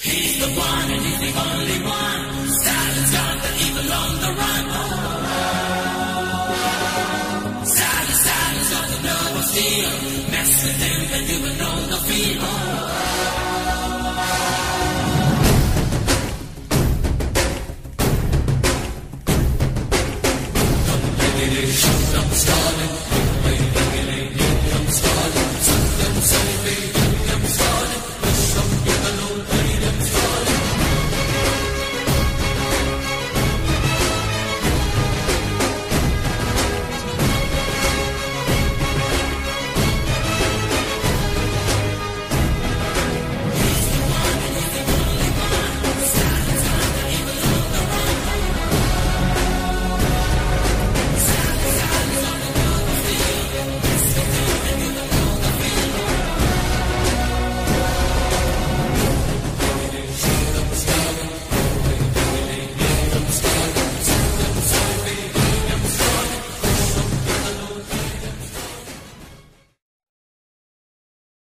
He's the one and he's the only one. Silence got the evil on the run. Silence, silence got the nerve of steel. Mess with him and you will know the feel. Shut up, starving.